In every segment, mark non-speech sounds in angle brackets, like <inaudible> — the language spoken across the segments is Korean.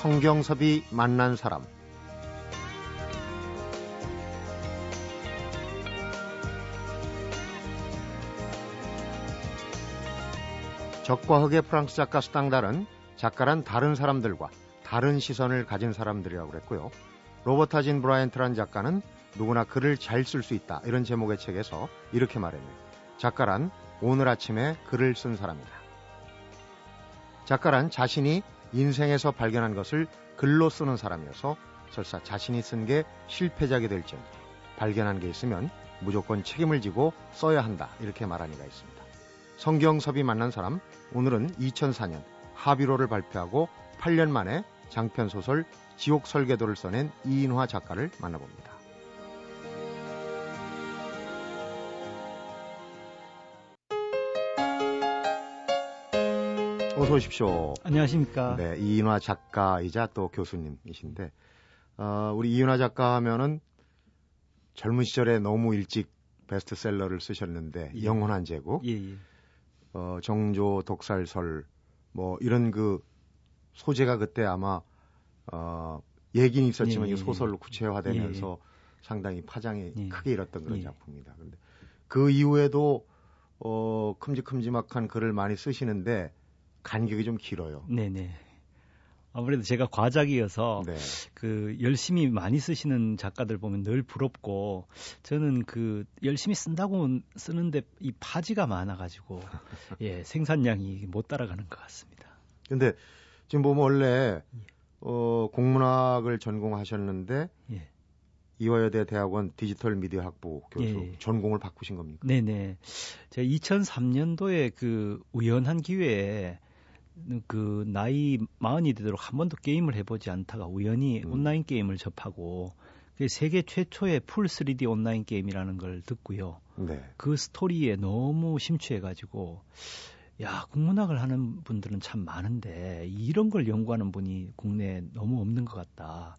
성경섭이 만난 사람 적과 흑의 프랑스 작가 스탕달은 작가란 다른 사람들과 다른 시선을 가진 사람들이라고 그랬고요. 로버타 진 브라이언트란 작가는 누구나 글을 잘 쓸 수 있다 이런 제목의 책에서 이렇게 말했네요. 작가란 오늘 아침에 글을 쓴 사람이다. 작가란 자신이 인생에서 발견한 것을 글로 쓰는 사람이어서 설사 자신이 쓴 게 실패작이 될지언 발견한 게 있으면 무조건 책임을 지고 써야 한다 이렇게 말한 이가 있습니다. 성경섭이 만난 사람 오늘은 2004년 하비로를 발표하고 8년 만에 장편 소설 지옥 설계도를 써낸 이인화 작가를 만나봅니다. 어서 오십시오. 안녕하십니까. 네, 이인화 작가이자 또 교수님이신데, 어, 우리 이인화 작가 하면은 젊은 시절에 너무 일찍 베스트셀러를 쓰셨는데, 예. 영원한 제국, 예, 예. 어, 정조 독살설, 뭐 이런 그 소재가 그때 아마 어, 얘기는 있었지만 예, 이 예, 소설로 구체화되면서 상당히 파장이 예. 크게 일었던 그런 예. 작품입니다. 그런데 그 이후에도 어, 큼직큼직한 글을 많이 쓰시는데 간격이 좀 길어요. 네네. 아무래도 제가 과작이어서 네. 그 열심히 많이 쓰시는 작가들 보면 늘 부럽고 저는 그 열심히 쓴다고 쓰는데 이 파지가 많아가지고 <laughs> 예 생산량이 못 따라가는 것 같습니다. 근데 지금 보면 원래 어, 공문학을 전공하셨는데 예. 이화여대 대학원 디지털 미디어 학부 교수 예. 전공을 바꾸신 겁니까? 네네. 제가 2003년도에 그 우연한 기회에 그 나이 마흔이 되도록 한 번도 게임을 해보지 않다가 우연히 음. 온라인 게임을 접하고 그 세계 최초의 full 3D 온라인 게임이라는 걸 듣고요. 네. 그 스토리에 너무 심취해가지고 야 국문학을 하는 분들은 참 많은데 이런 걸 연구하는 분이 국내에 너무 없는 것 같다.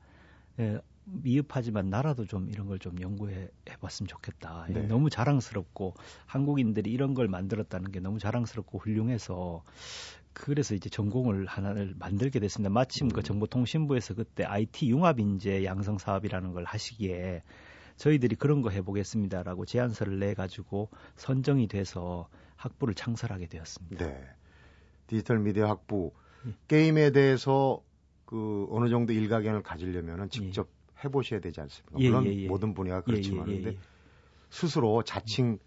예, 미흡하지만 나라도 좀 이런 걸 좀 연구해 봤으면 좋겠다. 네. 너무 자랑스럽고 한국인들이 이런 걸 만들었다는 게 너무 자랑스럽고 훌륭해서 그래서 이제 전공을 하나를 만들게 됐습니다. 마침 그 음. 정보통신부에서 그때 IT 융합 인재 양성 사업이라는 걸 하시기에 저희들이 그런 거 해보겠습니다라고 제안서를 내 가지고 선정이 돼서 학부를 창설하게 되었습니다. 네. 디지털 미디어 학부 예. 게임에 대해서 그 어느 정도 일가견을 가지려면은 직접 해보셔야 되지 않습니까? 예, 물론 예, 예. 모든 분야가 예, 그렇지만 예, 예, 근데 예. 스스로 자칭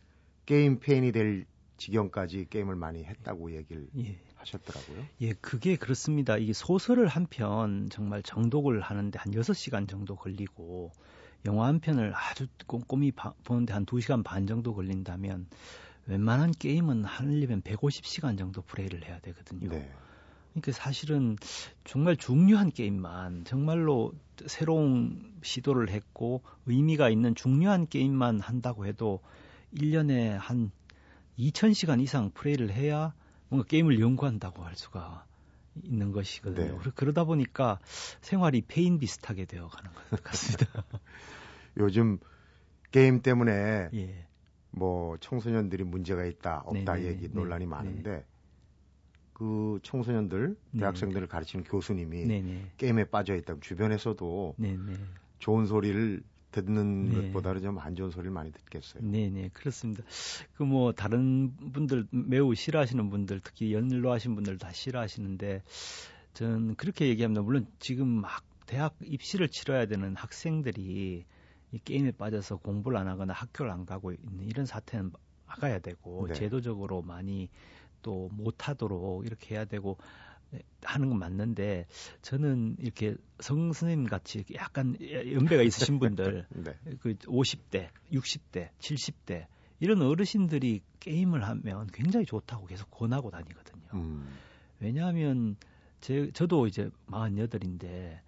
게임 팬이 될 지경까지 게임을 많이 했다고 얘기를 예. 하셨더라고요. 예, 그게 그렇습니다. 이게 소설을 한 편 정말 정독을 하는데 한 6시간 정도 걸리고 영화 한 편을 아주 꼼꼼히 봐- 보는데 한 2시간 반 정도 걸린다면 웬만한 게임은 하려면 150시간 정도 플레이를 해야 되거든요. 네. 그러니까 사실은 정말 중요한 게임만 정말로 새로운 시도를 했고 의미가 있는 중요한 게임만 한다고 해도 1년에 한 2000시간 이상 플레이를 해야 뭔가 게임을 연구한다고 할 수가 있는 것이거든요. 네. 그러- 그러다 보니까 생활이 폐인 비슷하게 되어 가는 것 같습니다. <laughs> 요즘 게임 때문에 예. 뭐 청소년들이 문제가 있다 없다 네, 네, 얘기 네, 논란이 네. 많은데 그 청소년들 네. 대학생들을 가르치는 교수님이. 게임에 빠져 있다면 주변에서도. 좋은 소리를 듣는 네. 것보다는 좀 안 좋은 소리를 많이 듣겠어요. 네, 네, 그렇습니다. 그 뭐 다른 분들 매우 싫어하시는 분들, 특히 연로하신 분들 다 싫어하시는데 저는 그렇게 얘기합니다. 물론 지금 막 대학 입시를 치러야 되는 학생들이 이 게임에 빠져서 공부를 안 하거나 학교를 안 가고 있는 이런 사태는 막아야 되고 네. 제도적으로 많이 또 못하도록 이렇게 해야 되고 하는 건 맞는데 저는 이렇게 성 선생님 같이 약간 연배가 있으신 분들 <laughs> 네. 그 50대, 60대, 70대 이런 어르신들이 게임을 하면 굉장히 좋다고 계속 권하고 다니거든요. 음, 왜냐하면 제 저도 이제 48인데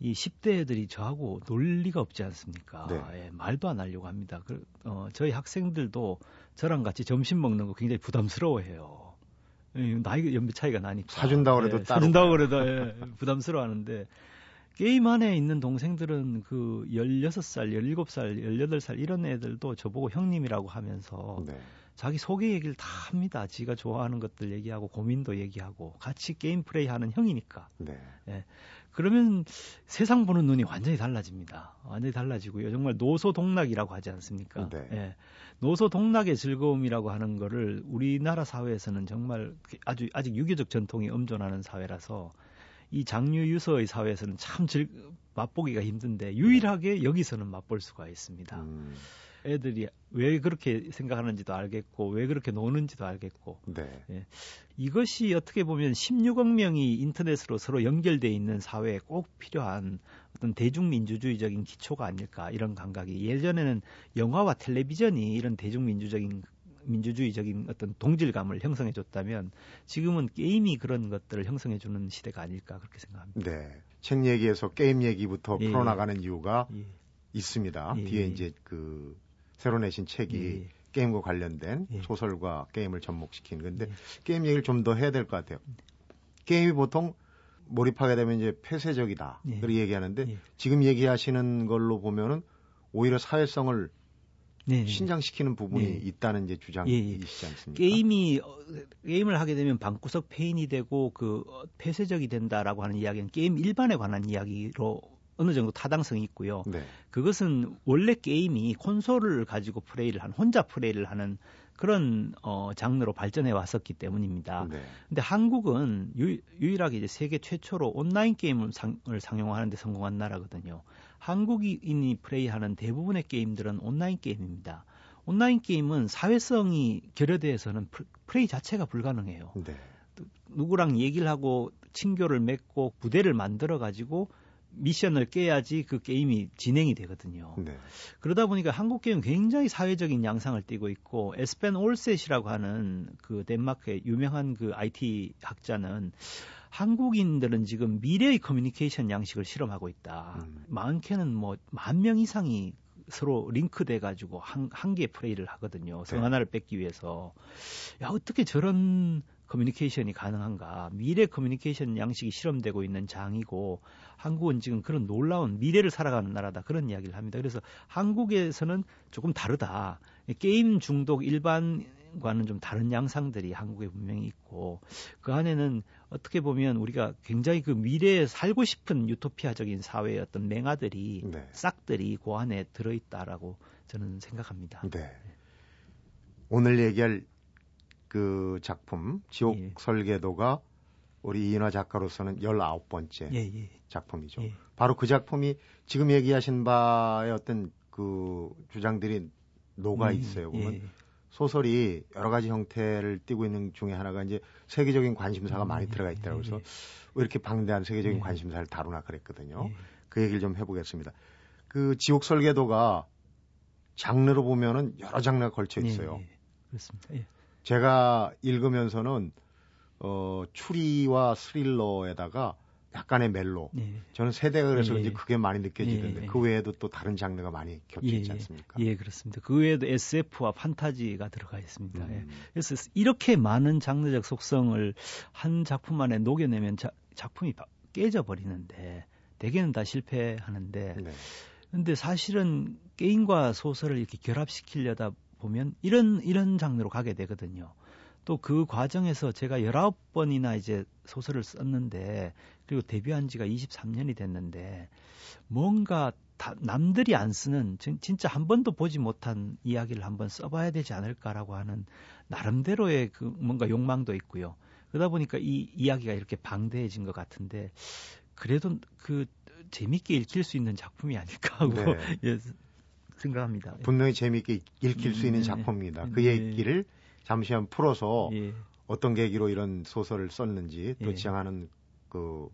이 10대 애들이 저하고 논 리가 없지 않습니까? 네. 예, 말도 안 하려고 합니다. 그, 어, 저희 학생들도 저랑 같이 점심 먹는 거 굉장히 부담스러워해요. 예, 나이 연배 차이가 나니까. 사준다고 그래도 예, 따로 사준다고 그래도 예, 부담스러워하는데 게임 안에 있는 동생들은 그 16살, 17살, 18살 이런 애들도 저보고 형님이라고 하면서 네. 자기 소개 얘기를 다 합니다. 지가 좋아하는 것들 얘기하고 고민도 얘기하고 같이 게임 플레이 하는 형이니까. 네. 그러면 세상 보는 눈이 완전히 달라집니다. 완전히 달라지고요. 정말 노소동락이라고 하지 않습니까? 네. 예. 노소동락의 즐거움이라고 하는 거를 우리나라 사회에서는 정말 아주 아직 유교적 전통이 엄존하는 사회라서 이 장류 유서의 사회에서는 참 즐, 맛보기가 힘든데 유일하게 여기서는 맛볼 수가 있습니다. 음. 애들이 왜 그렇게 생각하는지도 알겠고 왜 그렇게 노는지도 알겠고 네. 예. 이것이 어떻게 보면 16억 명이 인터넷으로 서로 연결돼 있는 사회에 꼭 필요한 어떤 대중민주주의적인 기초가 아닐까 이런 감각이 예전에는 영화와 텔레비전이 이런 대중민주적인 민주주의적인 어떤 동질감을 형성해 줬다면 지금은 게임이 그런 것들을 형성해 주는 시대가 아닐까 그렇게 생각합니다. 네. 책 얘기에서 게임 얘기부터 예. 풀어나가는 이유가 예. 있습니다. 예. 뒤에 이제 그 새로 내신 책이 예. 게임과 관련된 예. 소설과 게임을 접목시킨 건데 예. 게임 얘기를 좀 더 해야 될 것 같아요. 게임이 보통 몰입하게 되면 이제 폐쇄적이다. 예. 그렇게 얘기하는데 예. 지금 얘기하시는 걸로 보면은 오히려 사회성을 네 신장시키는 부분이 네. 있다는 이제 주장이시지 않습니까? 게임이 어, 게임을 하게 되면 방구석 페인이 되고 그 어, 폐쇄적이 된다라고 하는 이야기는 게임 일반에 관한 이야기로 어느 정도 타당성이 있고요. 네. 그것은 원래 게임이 콘솔을 가지고 플레이를 한 혼자 플레이를 하는 그런 어 장르로 발전해 왔었기 때문입니다. 네. 근데 한국은 유, 일하게 이제 세계 최초로 온라인 게임을 상, 상용화하는 데 성공한 나라거든요. 한국인이 플레이하는 대부분의 게임들은 온라인 게임입니다. 온라인 게임은 사회성이 결여돼서는 플레이 자체가 불가능해요. 네. 누구랑 얘기를 하고 친교를 맺고 부대를 만들어 가지고 미션을 깨야지 그 게임이 진행이 되거든요. 네. 그러다 보니까 한국 게임은 굉장히 사회적인 양상을 띠고 있고 에스펜 올셋이라고 하는 그 덴마크의 유명한 그 IT 학자는 한국인들은 지금 미래의 커뮤니케이션 양식을 실험하고 있다. 음. 많게는 뭐 만 명 이상이 서로 링크돼 가지고 한, 한 개의 플레이를 하거든요. 성 네. 하나를 뺏기 위해서. 야, 어떻게 저런 커뮤니케이션이 가능한가? 미래 커뮤니케이션 양식이 실험되고 있는 장이고 한국은 지금 그런 놀라운 미래를 살아가는 나라다 그런 이야기를 합니다. 그래서 한국에서는 조금 다르다. 게임 중독 일반 과는 좀 다른 양상들이 한국에 분명히 있고 그 안에는 어떻게 보면 우리가 굉장히 그 미래에 살고 싶은 유토피아적인 사회의 어떤 맹아들이 네. 싹들이 그 안에 들어있다라고 저는 생각합니다. 네. 오늘 얘기할 그 작품 지옥 예. 설계도가 우리 이인화 작가로서는 19번째 예, 예. 작품이죠. 예. 바로 그 작품이 지금 얘기하신 바의 어떤 그 주장들이 녹아 음, 있어요. 보면 예. 소설이 여러 가지 형태를 띠고 있는 중에 하나가 이제 세계적인 관심사가 많이 음, 들어가 해서 예. 왜 이렇게 방대한 세계적인 관심사를 다루나 그랬거든요. 그 얘기를 좀 해보겠습니다. 그 지옥 설계도가 장르로 보면은 여러 장르가 걸쳐 있어요. 그렇습니다. 제가 읽으면서는 어, 추리와 스릴러에다가 약간의 멜로. 네. 저는 세대가 그래서 예. 이제 그게 많이 느껴지는데 예. 그 외에도 또 다른 장르가 많이 겹쳐 있지 예. 않습니까? 예, 그렇습니다. 그 외에도 SF와 판타지가 들어가 있습니다. 예. 음. 예. 그래서 이렇게 많은 장르적 속성을 한 작품 안에 녹여내면 자, 작품이 깨져 버리는데 대개는 다 실패하는데 네. 근데 사실은 게임과 소설을 이렇게 결합시키려다 보면 이런 이런 장르로 가게 되거든요. 또 그 과정에서 제가 19번이나 이제 소설을 썼는데 그리고 데뷔한 지가 23년이 됐는데 뭔가 다 남들이 안 쓰는 진짜 한 번도 보지 못한 이야기를 한번 써봐야 되지 않을까라고 하는 나름대로의 그 뭔가 욕망도 있고요. 그러다 보니까 이 이야기가 이렇게 방대해진 것 같은데 그래도 그 재밌게 읽힐 수 있는 작품이 아닐까 하고 네. <laughs> 예, 생각합니다. 분명히 재미있게 읽힐 음, 수 있는 네. 작품입니다. 그 네. 얘기를 잠시 만 풀어서 예. 어떤 계기로 이런 소설을 썼는지 또 예. 지향하는 그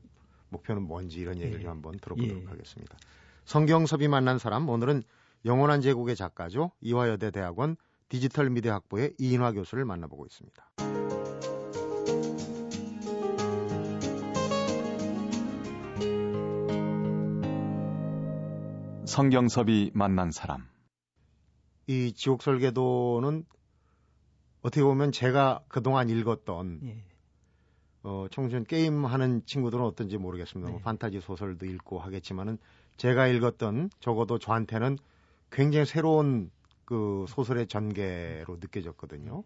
목표는 뭔지 이런 얘기를 예. 한번 들어보도록 예. 하겠습니다. 성경섭이 만난 사람 오늘은 영원한 제국의 작가죠 이화여대 대학원 디지털 미디어 학부의 이인화 교수를 만나보고 있습니다. 성경섭이 만난 사람. 이 지옥 설계도는 어떻게 보면 제가 그동안 읽었던 예. 어, 청소년 게임 하는 친구들은 어떤지 모르겠습니다. 뭐 네. 뭐 판타지 소설도 읽고 하겠지만은 제가 읽었던 적어도 저한테는 굉장히 새로운 그 소설의 전개로 느껴졌거든요.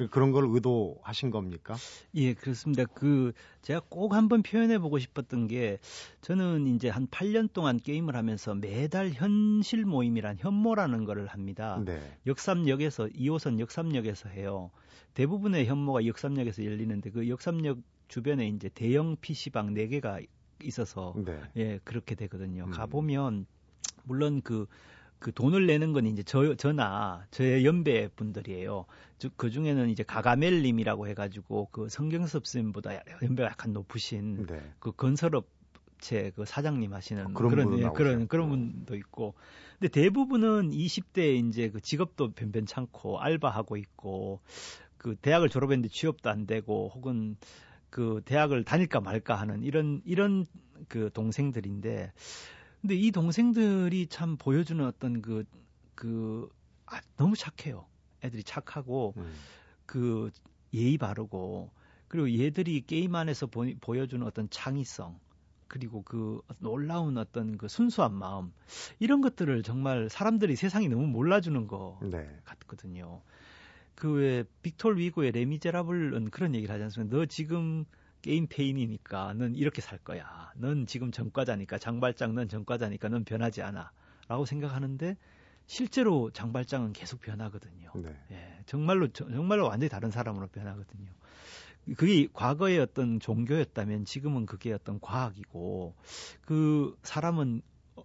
그, 그런 걸 의도하신 겁니까? 예, 그렇습니다. 그 제가 꼭 한번 표현해 보고 싶었던 게 저는 이제 한 8년 동안 게임을 하면서 매달 현실 모임이란 현모라는 거를 합니다. 네. 역삼역에서 2호선 역삼역에서 해요. 대부분의 현모가 역삼역에서 열리는데 그 역삼역 주변에 이제 대형 PC방 4개가 있어서 네. 예, 그렇게 되거든요. 음. 가 보면 물론 그, 그 돈을 내는 건 이제 저, 저나 저의 연배 분들이에요. 그 중에는 이제 가가멜님이라고 해가지고 그 성경섭 선생님보다 연배가 약간 높으신 네. 그 건설업체 그 사장님 하시는 어, 그런 분은 예, 그런. 그런 분도 있고. 근데 대부분은 20대 이제 그 직업도 변변찮고 알바하고 있고 그 대학을 졸업했는데 취업도 안 되고 혹은 그 대학을 다닐까 말까 하는 이런 이런 그 동생들인데 근데 이 동생들이 참 보여주는 어떤 그, 그, 아, 너무 착해요. 애들이 착하고, 음. 그, 예의 바르고, 그리고 얘들이 게임 안에서 보, 보여주는 어떤 창의성, 그리고 그 놀라운 어떤 그 순수한 마음, 이런 것들을 정말 사람들이 세상이 너무 몰라주는 거 네. 같거든요. 그왜 빅톨 위고의 레미제라블은 그런 얘기를 하지 않습니까? 너 지금 게임 페인이니까 넌 이렇게 살 거야. 넌 지금 전과자니까 장발장 넌 전과자니까 넌 변하지 않아. 라고 생각하는데 실제로 장발장은 계속 변하거든요. 네. 예, 정말로 저- 정말로 완전히 다른 사람으로 변하거든요. 그게 과거의 어떤 종교였다면 지금은 그게 어떤 과학이고 그 사람은 어,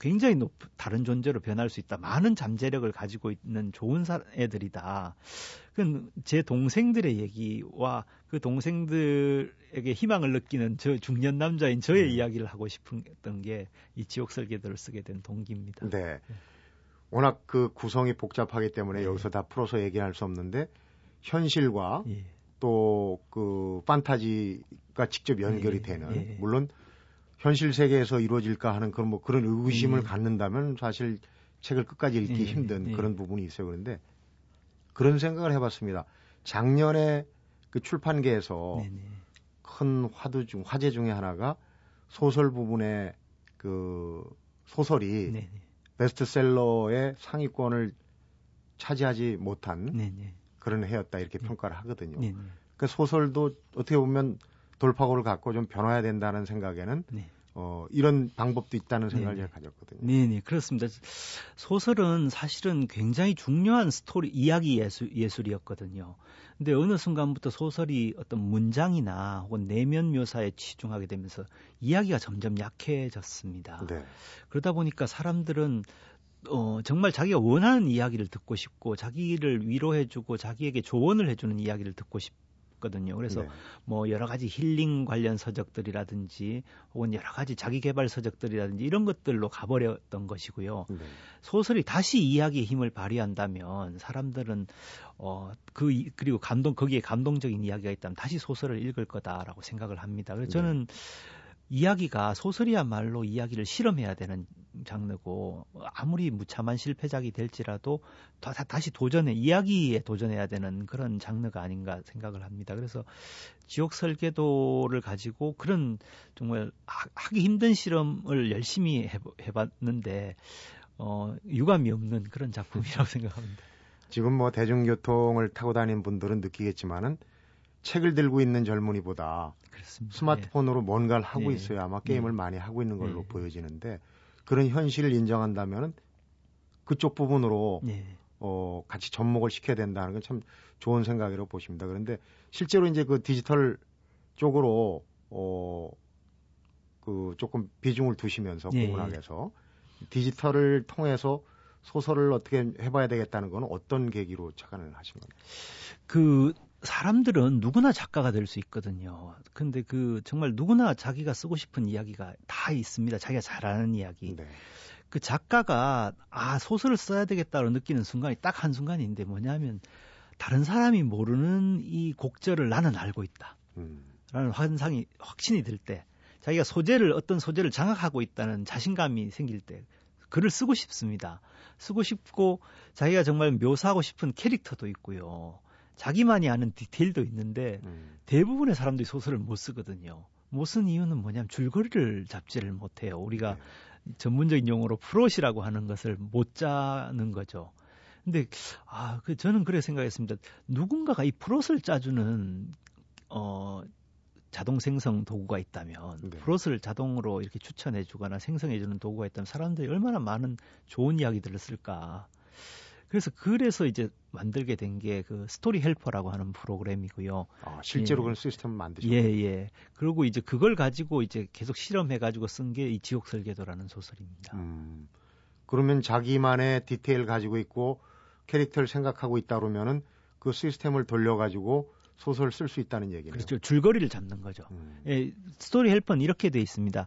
굉장히 높 다른 존재로 변할 수 있다. 많은 잠재력을 가지고 있는 좋은 사, 애들이다. 그건 제 동생들의 얘기와 그 동생들에게 희망을 느끼는 저 중년 남자인 저의 음. 이야기를 하고 싶었던 게 이 지옥 설계도를 쓰게 된 동기입니다. 네. 워낙 그 구성이 복잡하기 때문에 네. 여기서 다 풀어서 얘기할 수 없는데 현실과 예. 또그 판타지가 직접 연결이 예, 되는 예. 물론 현실 세계에서 이루어질까 하는 그런 뭐 그런 의구심을 예. 갖는다면 사실 책을 끝까지 읽기 예, 힘든 예. 그런 부분이 있어요. 그런데 그런 생각을 해봤습니다. 작년에 그 출판계에서 네네. 큰 화두 중 화제 중에 하나가 소설 부분의 그 소설이 네네. 베스트셀러의 상위권을 차지하지 못한 네네. 그런 해였다 이렇게 평가를 하거든요. 그 소설도 어떻게 보면 돌파구를 갖고 좀 변화해야 된다는 생각에는 네. 어, 이런 방법도 있다는 생각을 네네. 제가 가졌거든요. 네네 그렇습니다. 소설은 사실은 굉장히 중요한 스토리 이야기 예술 예술이었거든요. 근데 어느 순간부터 소설이 어떤 문장이나 혹은 내면 묘사에 치중하게 되면서 이야기가 점점 약해졌습니다. 네. 그러다 보니까 사람들은 어, 정말 자기가 원하는 이야기를 듣고 싶고 자기를 위로해주고 자기에게 조언을 해주는 이야기를 듣고 싶 거든요. 그래서 네. 뭐 여러 가지 힐링 관련 서적들이라든지 혹은 여러 가지 자기 개발 서적들이라든지 이런 것들로 가버렸던 것이고요. 네. 소설이 다시 이야기의 힘을 발휘한다면 사람들은 어 그 그리고 감동 거기에 감동적인 이야기가 있다면 다시 소설을 읽을 거다라고 생각을 합니다. 그래서 네. 저는 이야기가 소설이야말로 이야기를 실험해야 되는 장르고 아무리 무참한 실패작이 될지라도 다, 다- 다시 도전해 이야기에 도전해야 되는 그런 장르가 아닌가 생각을 합니다. 그래서 지옥 설계도를 가지고 그런 정말 하, 하기 힘든 실험을 열심히 해봤는데 어, 유감이 없는 그런 작품이라고 <laughs> 생각합니다. 지금 뭐 대중교통을 타고 다니는 분들은 느끼겠지만은 책을 들고 있는 젊은이보다 그렇습니다. 스마트폰으로 뭔가를 하고 예. 있어요. 아마 게임을 예. 많이 하고 있는 걸로 예. 보여지는데 그런 현실을 인정한다면은 그쪽 부분으로 예. 예. 어, 같이 접목을 시켜야 된다는 건 참 좋은 생각이라고 보십니다. 그런데 실제로 이제 그 디지털 쪽으로 어, 그 조금 비중을 두시면서 예, 공문학에서 디지털을 통해서 소설을 어떻게 해봐야 되겠다는 건 어떤 계기로 착안을 하신 겁니까? 그 사람들은 누구나 작가가 될 수 있거든요. 근데 그 정말 누구나 자기가 쓰고 싶은 이야기가 다 있습니다. 자기가 잘하는 이야기. 네. 그 작가가 아 소설을 써야 되겠다고 느끼는 순간이 딱 한 순간인데 뭐냐면 다른 사람이 모르는 이 곡절을 나는 알고 있다. 음, 라는 환상이 확신이 들 때, 자기가 소재를, 어떤 소재를 장악하고 있다는 자신감이 생길 때, 글을 쓰고 싶습니다. 쓰고 싶고, 자기가 정말 묘사하고 싶은 캐릭터도 있고요. 자기만이 아는 디테일도 있는데, 음, 대부분의 사람들이 소설을 못 쓰거든요. 못 쓴 이유는 뭐냐면 줄거리를 잡지를 못해요. 우리가 네. 전문적인 용어로 프롯이라고 하는 것을 못 짜는 거죠. 근데 아, 그 저는 그래 생각했습니다. 누군가가 이 프롯을 짜주는 어 자동 생성 도구가 있다면 네. 프롯을 자동으로 이렇게 추천해 주거나 생성해 주는 도구가 있다면 사람들이 얼마나 많은 좋은 이야기들을 쓸까. 그래서 그래서 이제 만들게 된 게 그 스토리 헬퍼라고 하는 프로그램이고요. 아, 실제로 예. 그런 시스템을 만드셨어요 예, 예. 그리고 이제 그걸 가지고 이제 계속 실험해 가지고 쓴 게 이 지옥 설계도라는 소설입니다. 음. 그러면 자기만의 디테일 가지고 있고 캐릭터를 생각하고 있다 그러면은 그 시스템을 돌려 가지고 소설을 쓸 수 있다는 얘기네요. 그렇죠. 줄거리를 잡는 거죠. 음. 예, 스토리 헬퍼는 이렇게 돼 있습니다.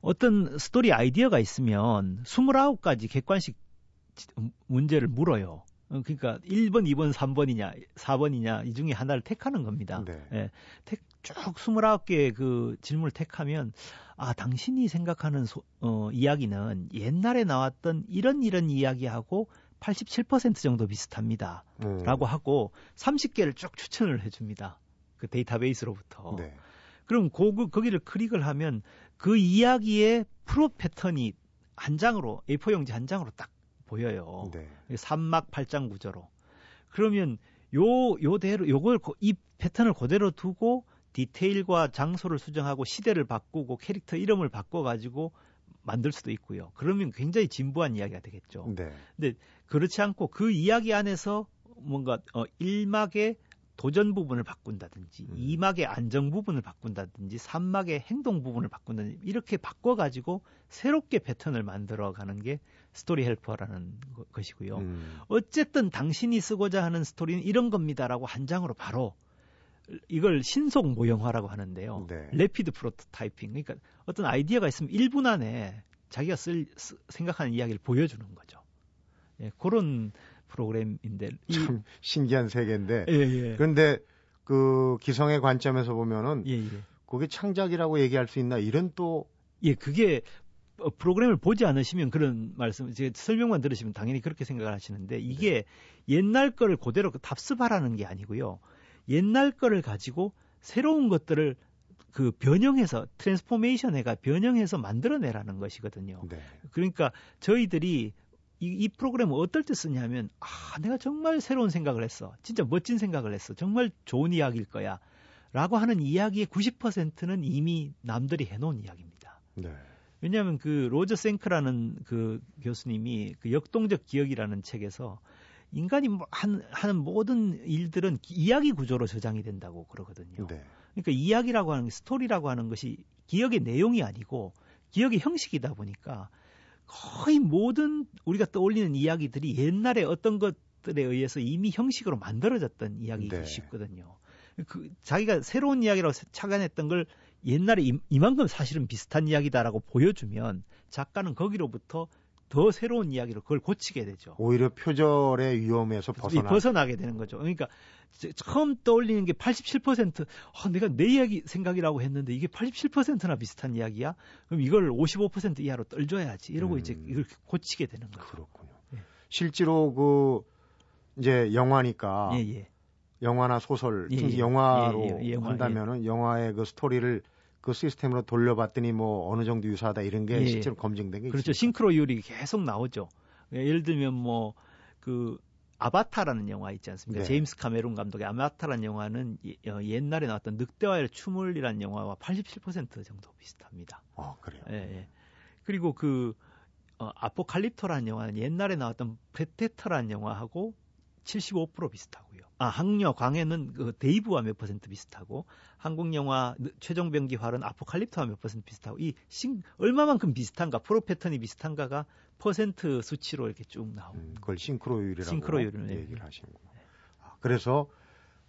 어떤 스토리 아이디어가 있으면 29가지 객관식 문제를 물어요. 어, 그러니까 1번, 2번, 3번이냐, 4번이냐 이 중에 하나를 택하는 겁니다. 네. 예, 택, 쭉 29개의 그 질문을 택하면 아, 당신이 생각하는 소, 어, 이야기는 옛날에 나왔던 이런 이런 이야기하고 87% 정도 비슷합니다. 음. 라고 하고 30개를 쭉 추천을 해 줍니다. 그 데이터베이스로부터. 네. 그럼 고, 거기를 클릭을 하면 그 이야기의 프로 패턴이 한 장으로, A4 용지 한 장으로 딱 보여요. 네. 3막 8장 구조로. 그러면 요, 요대로, 요걸, 이 패턴을 그대로 두고 디테일과 장소를 수정하고 시대를 바꾸고 캐릭터 이름을 바꿔 가지고 만들 수도 있고요. 그러면 굉장히 진부한 이야기가 되겠죠. 네. 근데 그렇지 않고 그 이야기 안에서 뭔가 어 1막의 도전 부분을 바꾼다든지 음. 2막의 안정 부분을 바꾼다든지 3막의 행동 부분을 바꾼다든지 이렇게 바꿔 가지고 새롭게 패턴을 만들어 가는 게 스토리 헬퍼라는 것이고요. 음. 어쨌든 당신이 쓰고자 하는 스토리는 이런 겁니다라고 한 장으로 바로 이걸 신속 모형화라고 하는데요. 네. rapid prototyping. 그러니까 어떤 아이디어가 있으면 1분 안에 자기가 쓸 생각하는 이야기를 보여주는 거죠. 예, 그런 프로그램인데 참 신기한 세계인데. 예, 예. 그런데 그 기성의 관점에서 보면은 예, 예. 그게 창작이라고 얘기할 수 있나 이런 또 예, 그게 어, 프로그램을 보지 않으시면 그런 말씀, 제 설명만 들으시면 당연히 그렇게 생각을 하시는데 이게 네. 옛날 거를 그대로 답습하라는 게 아니고요. 옛날 거를 가지고 새로운 것들을 그 변형해서 transformation 해가 변형해서 만들어내라는 것이거든요. 네. 그러니까 저희들이 이, 이 프로그램을 어떨 때 쓰냐면 아 내가 정말 새로운 생각을 했어. 진짜 멋진 생각을 했어. 정말 좋은 이야기일 거야. 라고 하는 이야기의 90%는 이미 남들이 해놓은 이야기입니다. 네. 왜냐하면 그 로저 생크라는 그 교수님이 그 역동적 기억이라는 책에서 인간이 뭐 한, 하는 모든 일들은 이야기 구조로 저장이 된다고 그러거든요. 네. 그러니까 이야기라고 하는 스토리라고 하는 것이 기억의 내용이 아니고 기억의 형식이다 보니까 거의 모든 우리가 떠올리는 이야기들이 옛날에 어떤 것들에 의해서 이미 형식으로 만들어졌던 이야기이기 네. 쉽거든요. 그 자기가 새로운 이야기라고 착안했던 걸 옛날에 이, 이만큼 사실은 비슷한 이야기다라고 보여주면 작가는 거기로부터 더 새로운 이야기로 그걸 고치게 되죠. 오히려 표절의 위험에서 벗어나 벗어나게 되는 거죠. 그러니까 처음 떠올리는 게 87% 아, 내가 내 이야기 생각이라고 했는데 이게 87%나 비슷한 이야기야? 그럼 이걸 55% 이하로 떨줘야지. 이러고 음. 이제 이걸 고치게 되는 거죠. 그렇군요. 예. 실제로 그 이제 영화니까 예, 예. 영화나 소설, 예, 예. 영화로 예, 영화, 한다면은 영화의 그 스토리를 그 시스템으로 돌려봤더니 뭐 어느 정도 유사하다 이런 게 예. 실제로 검증된 게 그렇죠. 있습니까? 싱크로율이 계속 나오죠. 예를 들면 뭐 그 아바타라는 영화 있지 않습니까? 네. 제임스 카메론 감독의 아바타라는 영화는 예, 어, 옛날에 나왔던 늑대와의 춤을이라는 영화와 87% 정도 비슷합니다. 아, 그래요? 예, 예. 그리고 그 어, 아포칼립토라는 영화는 옛날에 나왔던 프레데터라는 영화하고 75% 비슷하고요. 아, 항려 광해는 그 데이브와 몇 퍼센트 비슷하고 한국 영화 최종 병기 활은 아포칼립토와 몇 퍼센트 비슷하고 이 싱, 얼마만큼 비슷한가 프로 패턴이 비슷한가가 퍼센트 수치로 이렇게 쭉 나오고 음, 그걸 싱크로율이라고 싱크로율을 얘기를 하시는구나. 아, 그래서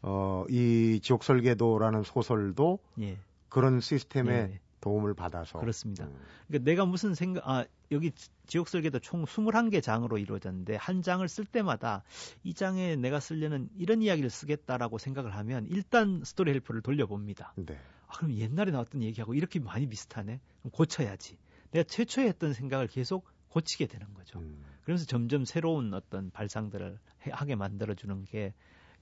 어, 이 지옥 설계도라는 소설도 예. 그런 시스템에 예. 도움을 받아서 그렇습니다. 음. 그러니까 내가 무슨 생각 아 여기 지옥 설계도 총 21개 장으로 이루어졌는데 한 장을 쓸 때마다 이 장에 내가 쓰려는 이런 이야기를 쓰겠다라고 생각을 하면 일단 스토리 헬퍼를 돌려봅니다. 네. 아, 그럼 옛날에 나왔던 얘기하고 이렇게 많이 비슷하네. 그럼 고쳐야지. 내가 최초에 했던 생각을 계속 고치게 되는 거죠. 음. 그래서 점점 새로운 어떤 발상들을 하게 만들어주는 게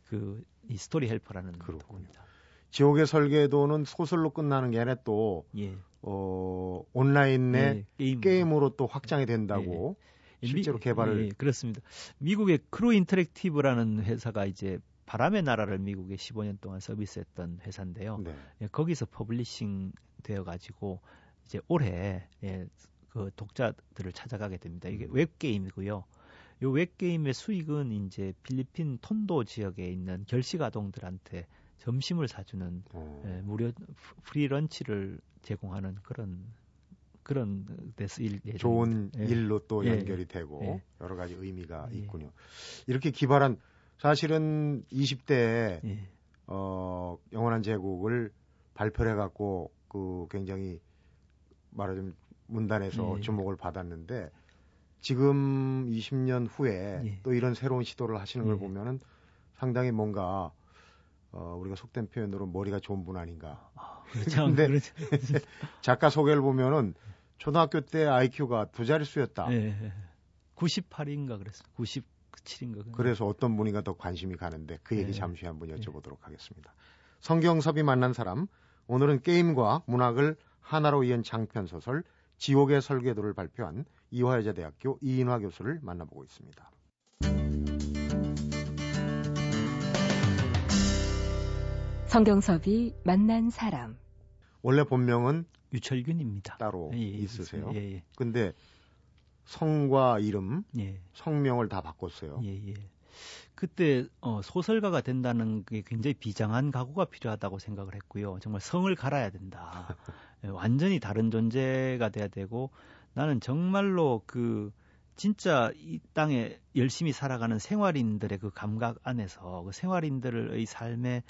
그 이 스토리 헬퍼라는 겁니다. 지옥의 설계도는 소설로 끝나는 게 아니라 또 예. 어, 온라인 내 예, 게임. 으로 또 확장이 된다고. 실제로 개발을 예, 그렇습니다. 미국의 크루 인터랙티브라는 회사가 이제 바람의 나라를 미국에 15년 동안 서비스했던 회사인데요. 네. 예, 거기서 publishing 되어 가지고 이제 올해 예, 그 독자들을 찾아가게 됩니다. 이게 음. 웹 게임이고요. 요 웹 게임의 수익은 이제 필리핀 톤도 지역에 있는 결식 아동들한테 점심을 사주는 어. 예, 무료 free lunch를 제공하는 그런 그런 데서 일 예정입니다. 좋은 예. 일로 또 예, 연결이 되고 예. 여러 가지 의미가 예. 있군요. 이렇게 기발한 사실은 20대에 예. 어, 영원한 제국을 발표를 해갖고 그 굉장히 말하자면 문단에서 예. 주목을 받았는데 지금 20년 후에 예. 또 이런 새로운 시도를 하시는 걸 예. 보면은 상당히 뭔가 어, 우리가 속된 표현으로 머리가 좋은 분 아닌가. 그렇죠. <laughs> 근데- 그렇죠. <laughs> 작가 소개를 보면은 초등학교 때 IQ가 두 자릿수였다. 예, 예. 98인가 그랬어요. 97인가. 그래서 어떤 분인가 더 관심이 가는데 그 얘기 네. 잠시 한번 여쭤보도록 하겠습니다. 성경섭이 만난 사람 오늘은 게임과 문학을 하나로 이은 장편 소설 지옥의 설계도를 발표한 이화여자대학교 이인화 교수를 만나보고 있습니다. 성경섭이 만난 사람. 원래 본명은 유철균입니다. 따로 예, 예, 있으세요? 예, 예. 근데 성과 이름, 예. 성명을 다 바꿨어요. 예, 예. 그때 어, 소설가가 된다는 게 굉장히 비장한 각오가 필요하다고 생각을 했고요. 정말 성을 갈아야 된다. <laughs> 예, 완전히 다른 존재가 돼야 되고 나는 정말로 그 진짜 이 땅에 열심히 살아가는 생활인들의 그 감각 안에서 그 생활인들의 삶에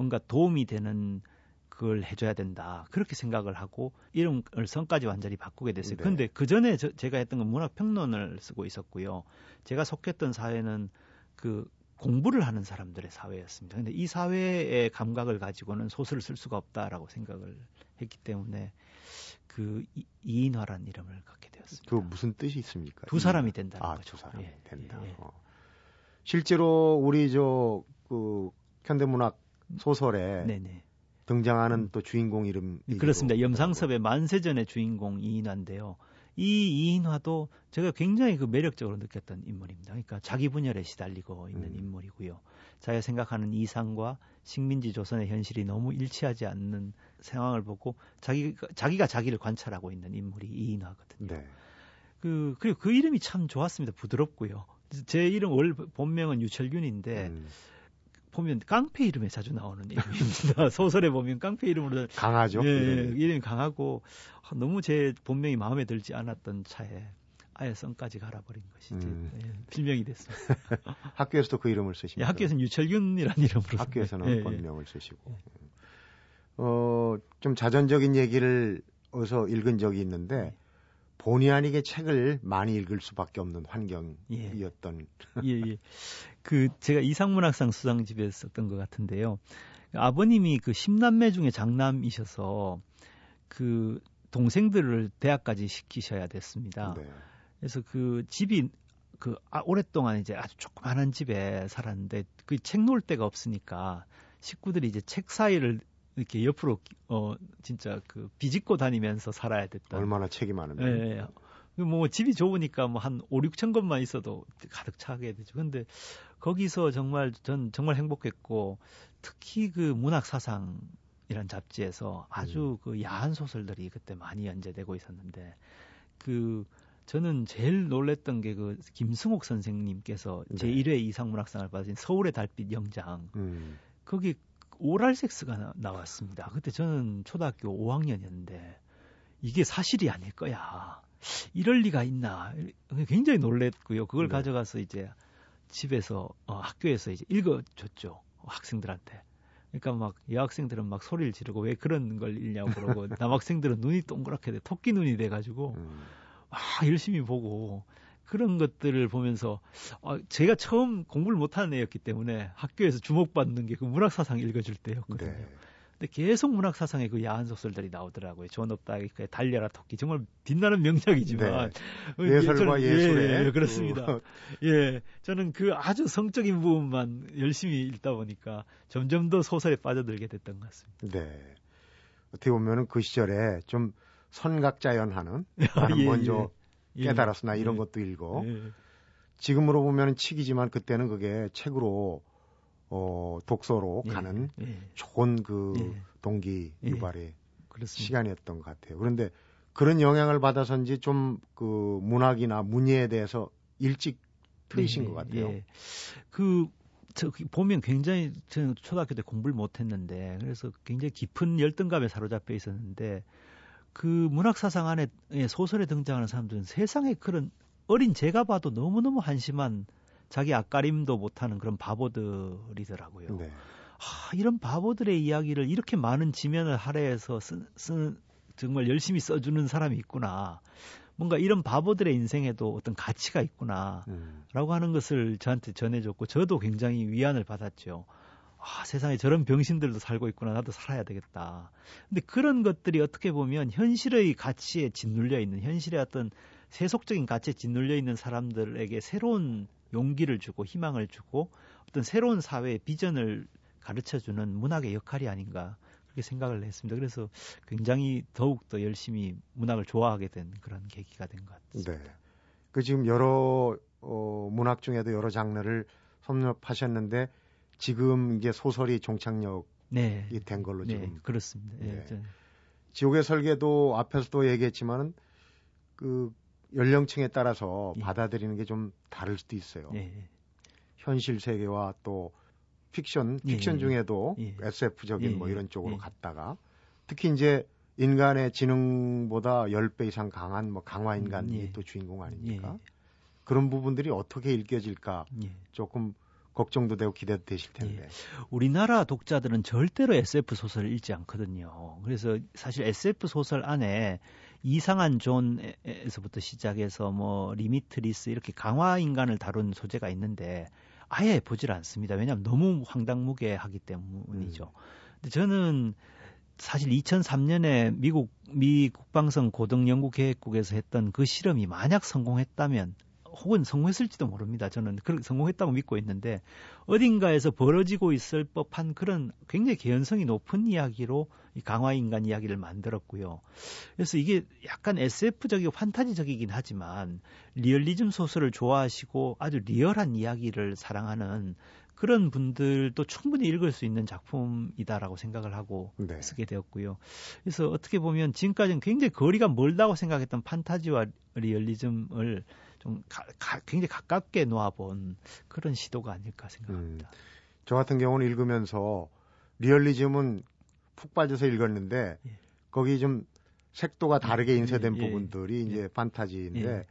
뭔가 도움이 되는 그걸 해줘야 된다. 그렇게 생각을 하고 이름을 성까지 완전히 바꾸게 됐어요. 네. 근데 그 전에 제가 했던 건 문학 평론을 쓰고 있었고요. 제가 속했던 사회는 그 공부를 하는 사람들의 사회였습니다. 근데 이 사회의 감각을 가지고는 소설을 쓸 수가 없다라고 생각을 했기 때문에 그 이- 이인화란 이름을 갖게 되었습니다. 그 무슨 뜻이 있습니까? 두 사람이 된다는 아, 거죠. 두 사람이 예, 된다. 예, 예. 어. 실제로 우리 저그 현대문학 소설에 네네. 등장하는 또 주인공 이름 그렇습니다. 염상섭의 만세전의 주인공 이인화인데요. 이 이인화도 제가 굉장히 그 매력적으로 느꼈던 인물입니다. 그러니까 자기 분열에 시달리고 있는 음. 인물이고요. 자기가 생각하는 이상과 식민지 조선의 현실이 너무 일치하지 않는 상황을 보고 자기가 자기가 자기를 관찰하고 있는 인물이 이인화거든요. 네. 그 그리고 그 이름이 참 좋았습니다. 부드럽고요. 제 이름 원 본명은 유철균인데 음, 보면 깡패 이름에 자주 나오는 이름입니다. <laughs> 소설에 보면 깡패 이름으로 강하죠. 예, 이름이. 이름이 강하고 아, 너무 제 본명이 마음에 들지 않았던 차에 아예 성까지 갈아버린 것이 제 음. 예, 필명이 됐습니다. <laughs> 학교에서도 그 이름을 예, 쓰십니까? 학교에서는 유철균이라는 이름으로 학교에서는 예, 예. 본명을 쓰시고. 어, 좀 자전적인 얘기를 어서 읽은 적이 있는데 네. 본의 아니게 책을 많이 읽을 수밖에 없는 환경이었던 예, 예. 그 제가 이상문학상 수상집에 썼던 것 같은데요. 아버님이 그 10남매 중에 장남이셔서 그 동생들을 대학까지 시키셔야 됐습니다. 네. 그래서 그 집이 그 아, 오랫동안 이제 아주 조그만한 집에 살았는데 그 책 놓을 데가 없으니까 식구들이 이제 책 사이를 이렇게 옆으로 어 진짜 그 비집고 다니면서 살아야 됐던 얼마나 책이 많으면 예, 예. 그뭐 집이 좁으니까 뭐 한 5, 6천 권만 있어도 가득 차게 되죠. 근데 거기서 정말 전 정말 행복했고 특히 그 문학 사상이란 잡지에서 아주 그 야한 소설들이 그때 많이 연재되고 있었는데 그 저는 제일 놀랬던 게 그 김승옥 선생님께서 네. 제 1회 이상문학상을 받으신 서울의 달빛 영장 음, 거기 오랄 섹스가 나, 나왔습니다. 그때 저는 초등학교 5학년이었는데 이게 사실이 아닐 거야. 이럴 리가 있나. 굉장히 놀랬고요. 그걸 네. 가져가서 이제 집에서 어, 학교에서 이제 읽어줬죠. 학생들한테. 그러니까 막 여학생들은 막 소리를 지르고 왜 그런 걸 읽냐고 그러고 <laughs> 남학생들은 눈이 동그랗게 돼 토끼 눈이 돼 가지고 음. 막 열심히 보고 그런 것들을 보면서 어, 제가 처음 공부를 못하는 애였기 때문에 학교에서 주목받는 게 그 문학사상 읽어줄 때였거든요. 네. 근데 계속 문학사상에 그 야한 소설들이 나오더라고요. 존 업다이크의 달려라 토끼 정말 빛나는 명작이지만 어, 네. 예술과 예술의 예, 예, 그- 그렇습니다. 예, 저는 그 아주 성적인 부분만 열심히 읽다 보니까 점점 더 소설에 빠져들게 됐던 것 같습니다. 네. 어떻게 보면은 그 시절에 좀 선각자연하는 <laughs> 나는 예, 먼저 예. 깨달았어 나 이런 예. 것도 읽어. 예. 지금으로 보면 책이지만 그때는 그게 책으로 어 독서로 예. 가는 예. 좋은 그 예. 동기 예. 유발의. 시간이었던 것 같아요. 그런데 그런 영향을 받아서인지 좀 그 문학이나 문예에 대해서 일찍 트이신 예, 것 같아요. 예. 그, 저, 그 보면 굉장히, 저는 초등학교 때 공부를 못 했는데, 그래서 굉장히 깊은 열등감에 사로잡혀 있었는데, 그 문학 사상 안에, 예, 소설에 등장하는 사람들은 세상에 그런 어린 제가 봐도 너무너무 한심한 자기 앞가림도 못하는 그런 바보들이더라고요. 네. 아, 이런 바보들의 이야기를 이렇게 많은 지면을 할애해서 쓰, 쓰, 정말 열심히 써주는 사람이 있구나. 뭔가 이런 바보들의 인생에도 어떤 가치가 있구나. 음. 라고 하는 것을 저한테 전해줬고, 저도 굉장히 위안을 받았죠. 아, 세상에 저런 병신들도 살고 있구나. 나도 살아야 되겠다. 근데 그런 것들이 어떻게 보면 현실의 가치에 짓눌려 있는, 현실의 어떤 세속적인 가치에 짓눌려 있는 사람들에게 새로운 용기를 주고 희망을 주고 어떤 새로운 사회의 비전을 가르쳐 주는 문학의 역할이 아닌가 그렇게 생각을 했습니다. 그래서 굉장히 더욱 더 열심히 문학을 좋아하게 된 그런 계기가 된 것 같습니다. 네. 그 지금 여러 어, 문학 중에도 여러 장르를 섭렵하셨는데 지금 이제 소설이 종착역이 네. 된 걸로 네, 지금 그렇습니다. 예, 네. 저- 지옥의 설계도 앞에서도 얘기했지만은 그 연령층에 따라서 예. 받아들이는 게 좀 다를 수도 있어요. 예, 현실 세계와 또 픽션, 예, 픽션 예. 중에도 예. SF적인 예, 뭐 예. 이런 쪽으로 예. 갔다가 특히 이제 인간의 지능보다 10배 이상 강한 뭐 강화 인간이 예. 또 주인공 예, 아닙니까? 그런 부분들이 어떻게 읽혀질까 예. 조금 걱정도 되고 기대도 되실 텐데. 우리나라 독자들은 절대로 SF 소설을 읽지 않거든요. 그래서 사실 SF 소설 안에 이상한 존에서부터 시작해서 뭐 리미트리스 이렇게 강화 인간을 다룬 소재가 있는데 아예 보질 않습니다. 왜냐하면 너무 황당무계하기 때문이죠. 근데 저는 사실 2003년에 미국 미 국방성 고등연구계획국에서 했던 그 실험이 만약 성공했다면 혹은 성공했을지도 모릅니다. 저는 그 성공했다고 믿고 있는데 어딘가에서 벌어지고 있을 법한 그런 굉장히 개연성이 높은 이야기로 이 강화 인간 이야기를 만들었고요. 그래서 이게 약간 SF적이고 판타지적이긴 하지만 리얼리즘 소설을 좋아하시고 아주 리얼한 이야기를 사랑하는 그런 분들도 충분히 읽을 수 있는 작품이다라고 생각을 하고 네. 쓰게 되었고요. 그래서 어떻게 보면 지금까지는 굉장히 거리가 멀다고 생각했던 판타지와 리얼리즘을 좀 가, 가, 굉장히 가깝게 놓아본 그런 시도가 아닐까 생각합니다. 저 같은 경우는 읽으면서 리얼리즘은 푹 빠져서 읽었는데 예. 거기 좀 색도가 다르게 인쇄된 예, 예, 부분들이 예. 이제 판타지인데 예.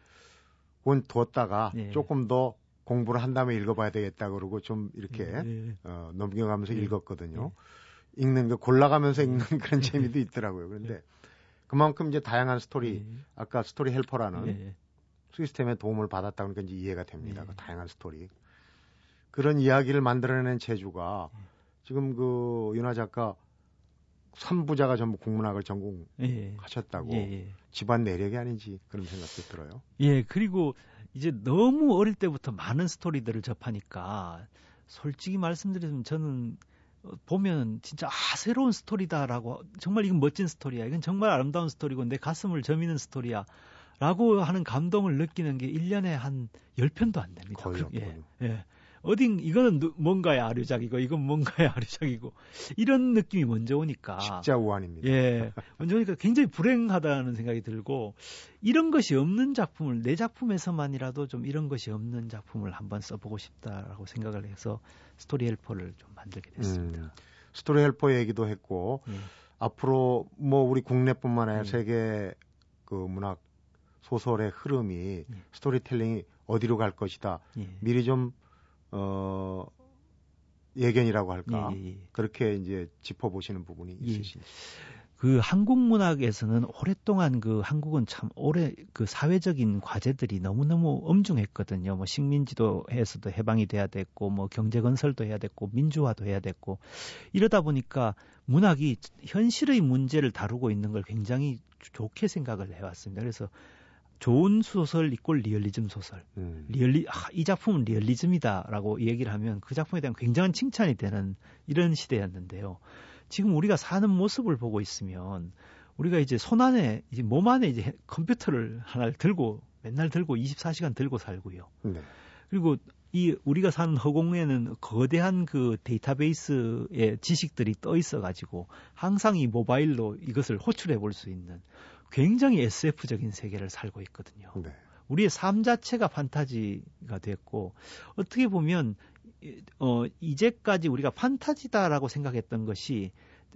그건 뒀다가 예. 조금 더 공부를 한 다음에 읽어봐야 되겠다 그러고 좀 이렇게 예. 어, 넘겨가면서 예. 읽었거든요. 읽는 거 골라가면서 읽는 예. 그런 재미도 있더라고요. 그런데 그만큼 이제 다양한 스토리, 예. 아까 스토리 헬퍼라는 예. 시스템의 도움을 받았다 그러니까 이제 이해가 됩니다. 예. 그 다양한 스토리. 그런 이야기를 만들어내는 재주가 예. 지금 그 이인화 작가 3부자가 전부 국문학을 전공하셨다고 예. 예. 집안 내력이 아닌지 그런 생각도 들어요. 예, 그리고 이제 너무 어릴 때부터 많은 스토리들을 접하니까 솔직히 말씀드리면 저는 어, 보면 진짜 아 새로운 스토리다라고 정말 이건 멋진 스토리야 이건 정말 아름다운 스토리고 내 가슴을 저미는 스토리야 라고 하는 감동을 느끼는 게 1년에 한 10편도 안 됩니다. 거의 그- 예. 예. 어딘 이거는 누- 뭔가의 아류작이고 이건 뭔가의 <laughs> 아류작이고 이런 느낌이 먼저 오니까 십자우환입니다. 예. 먼저 보니까 굉장히 불행하다는 생각이 들고 이런 것이 없는 작품을 내 작품에서만이라도 좀 이런 것이 없는 작품을 한번 써보고 싶다라고 생각을 해서 스토리 헬퍼를 좀 만들게 됐습니다. 음, 스토리 헬퍼 얘기도 했고 예. 앞으로 뭐 우리 국내뿐만 아니라 예. 세계 그 문학 소설의 흐름이 예. 스토리텔링이 어디로 갈 것이다. 예. 미리 좀 어, 예견이라고 할까 예, 예, 예. 그렇게 이제 짚어보시는 부분이 예. 있으신지. 그 한국 문학에서는 오랫동안 그 한국은 참 오래 그 사회적인 과제들이 너무너무 엄중했거든요. 뭐 식민지에서도 해방이 돼야 됐고 뭐 경제 건설도 해야 됐고 민주화도 해야 됐고 이러다 보니까 문학이 현실의 문제를 다루고 있는 걸 굉장히 좋게 생각을 해왔습니다. 그래서 좋은 소설 이꼴 리얼리즘 소설. 음. 리얼리 아, 이 작품은 리얼리즘이다라고 얘기를 하면 그 작품에 대한 굉장한 칭찬이 되는 이런 시대였는데요. 지금 우리가 사는 모습을 보고 있으면 우리가 이제 손 안에 이제 몸 안에 이제 컴퓨터를 하나를 들고 맨날 들고 24시간 들고 살고요. 네. 그리고 이 우리가 사는 허공에는 거대한 그 데이터베이스의 지식들이 떠 있어 가지고 항상 이 모바일로 이것을 호출해 볼 수 있는 굉장히 SF적인 세계를 살고 있거든요. 네. 우리의 삶 자체가 판타지가 됐고 어떻게 보면 어 이제까지 우리가 판타지다라고 생각했던 것이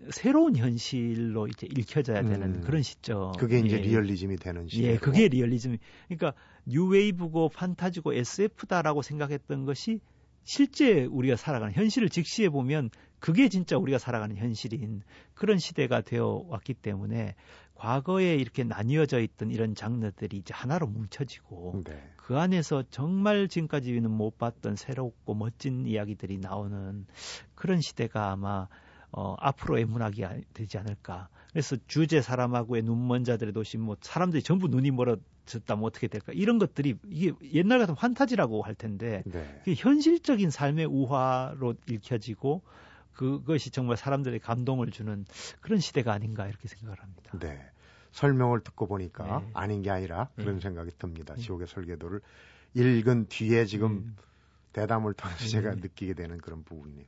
새로운 현실로 이제 읽혀져야 되는 음, 그런 시점. 그게 이제 예. 리얼리즘이 되는 시대. 예, 그게 리얼리즘. 그러니까 뉴웨이브고 판타지고 SF다라고 생각했던 것이 실제 우리가 살아가는 현실을 직시해 보면 그게 진짜 우리가 살아가는 현실인 그런 시대가 되어 왔기 때문에 과거에 이렇게 나뉘어져 있던 이런 장르들이 이제 하나로 뭉쳐지고 네. 그 안에서 정말 지금까지는 못 봤던 새롭고 멋진 이야기들이 나오는 그런 시대가 아마 어, 앞으로의 문학이 아- 되지 않을까. 그래서 주제 사람하고의 눈먼 자들의 도시, 뭐 사람들이 전부 눈이 멀어졌다 면 어떻게 될까? 이런 것들이 이게 옛날 같은 판타지라고 할 텐데 네. 현실적인 삶의 우화로 읽혀지고 그것이 정말 사람들의 감동을 주는 그런 시대가 아닌가 이렇게 생각을 합니다. 네. 설명을 듣고 보니까 네. 아닌 게 아니라 그런 네. 생각이 듭니다. 네. 지옥의 설계도를 읽은 뒤에 지금 음, 대담을 통해서 네. 제가 느끼게 되는 그런 부분이에요.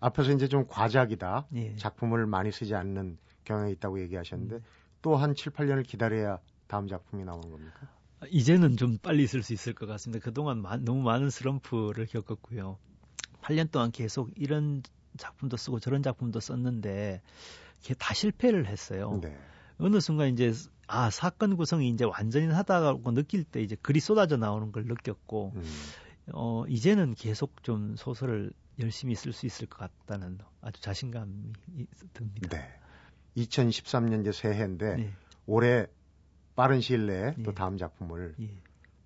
앞에서 이제 좀 과작이다. 예. 작품을 많이 쓰지 않는 경향이 있다고 얘기하셨는데 음. 또한 7, 8년을 기다려야 다음 작품이 나오는 겁니까? 이제는 좀 빨리 쓸 수 있을 것 같습니다. 그동안 마- 너무 많은 슬럼프를 겪었고요. 8년 동안 계속 이런 작품도 쓰고 저런 작품도 썼는데 이게 다 실패를 했어요. 네. 어느 순간 이제 아 사건 구성이 이제 완전히 하다고 느낄 때 이제 글이 쏟아져 나오는 걸 느꼈고 음. 어 이제는 계속 좀 소설을 열심히 쓸 수 있을 것 같다는 아주 자신감이 이- 듭니다. 네. 2013년 이제 새해인데 네. 올해 빠른 시일 내에 또 예. 다음 작품을 예,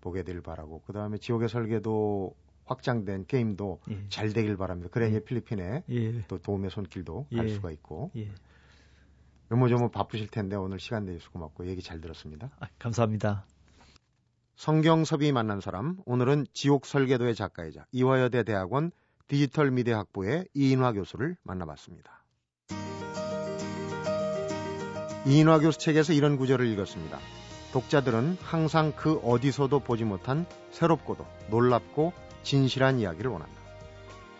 보게 되길 바라고 그 다음에 지옥의 설계도 확장된 게임도 예, 잘 되길 바랍니다. 그래 이제 예. 필리핀에 예, 또 도움의 손길도 갈 예. 수가 있고 예. 요모조모 바쁘실 텐데 오늘 시간 내주셔서 고맙고 얘기 잘 들었습니다. 아, 감사합니다. 성경섭이 만난 사람 오늘은 지옥 설계도의 작가이자 이화여대 대학원 디지털 미디어 학부의 이인화 교수를 만나봤습니다. 이인화 교수 책에서 이런 구절을 읽었습니다. 독자들은 항상 그 어디서도 보지 못한 새롭고도 놀랍고 진실한 이야기를 원한다.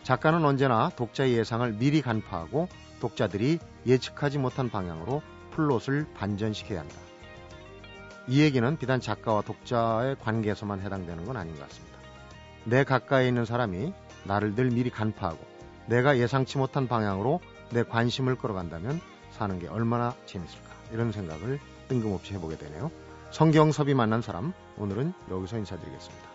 작가는 언제나 독자의 예상을 미리 간파하고 독자들이 예측하지 못한 방향으로 플롯을 반전시켜야 한다. 이 얘기는 비단 작가와 독자의 관계에서만 해당되는 건 아닌 것 같습니다. 내 가까이 있는 사람이 나를 늘 미리 간파하고 내가 예상치 못한 방향으로 내 관심을 끌어간다면 사는 게 얼마나 재밌을까 이런 생각을 뜬금없이 해보게 되네요. 성경섭이 만난 사람 오늘은 여기서 인사드리겠습니다.